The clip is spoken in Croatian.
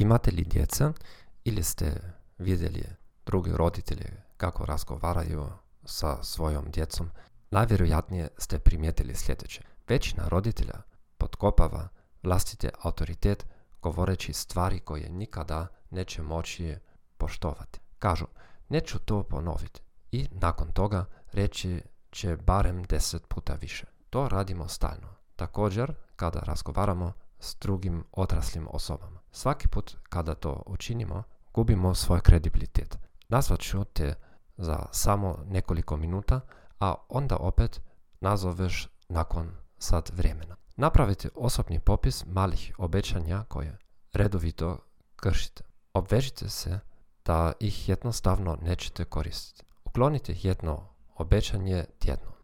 Imate li djeca ili ste vidjeli drugi roditelji kako razgovaraju sa svojom djecom, najvjerojatnije ste primijetili sljedeće. Većina roditelja potkopava vlastiti autoritet govoreći stvari koje nikada neće moći poštovati. Kažu, neću to ponoviti i nakon toga reći će barem deset puta više. To radimo stalno. Također, kada razgovaramo s drugim odraslim osobama. Svaki put kada to učinimo, gubimo svoj kredibilitet. Nazvat ću te za samo nekoliko minuta, a onda opet nazoveš nakon sat vremena. Napravite osobni popis malih obećanja koje redovito kršite. Obvežite se da ih jednostavno nećete koristiti. Uklonite jedno obećanje tjedno.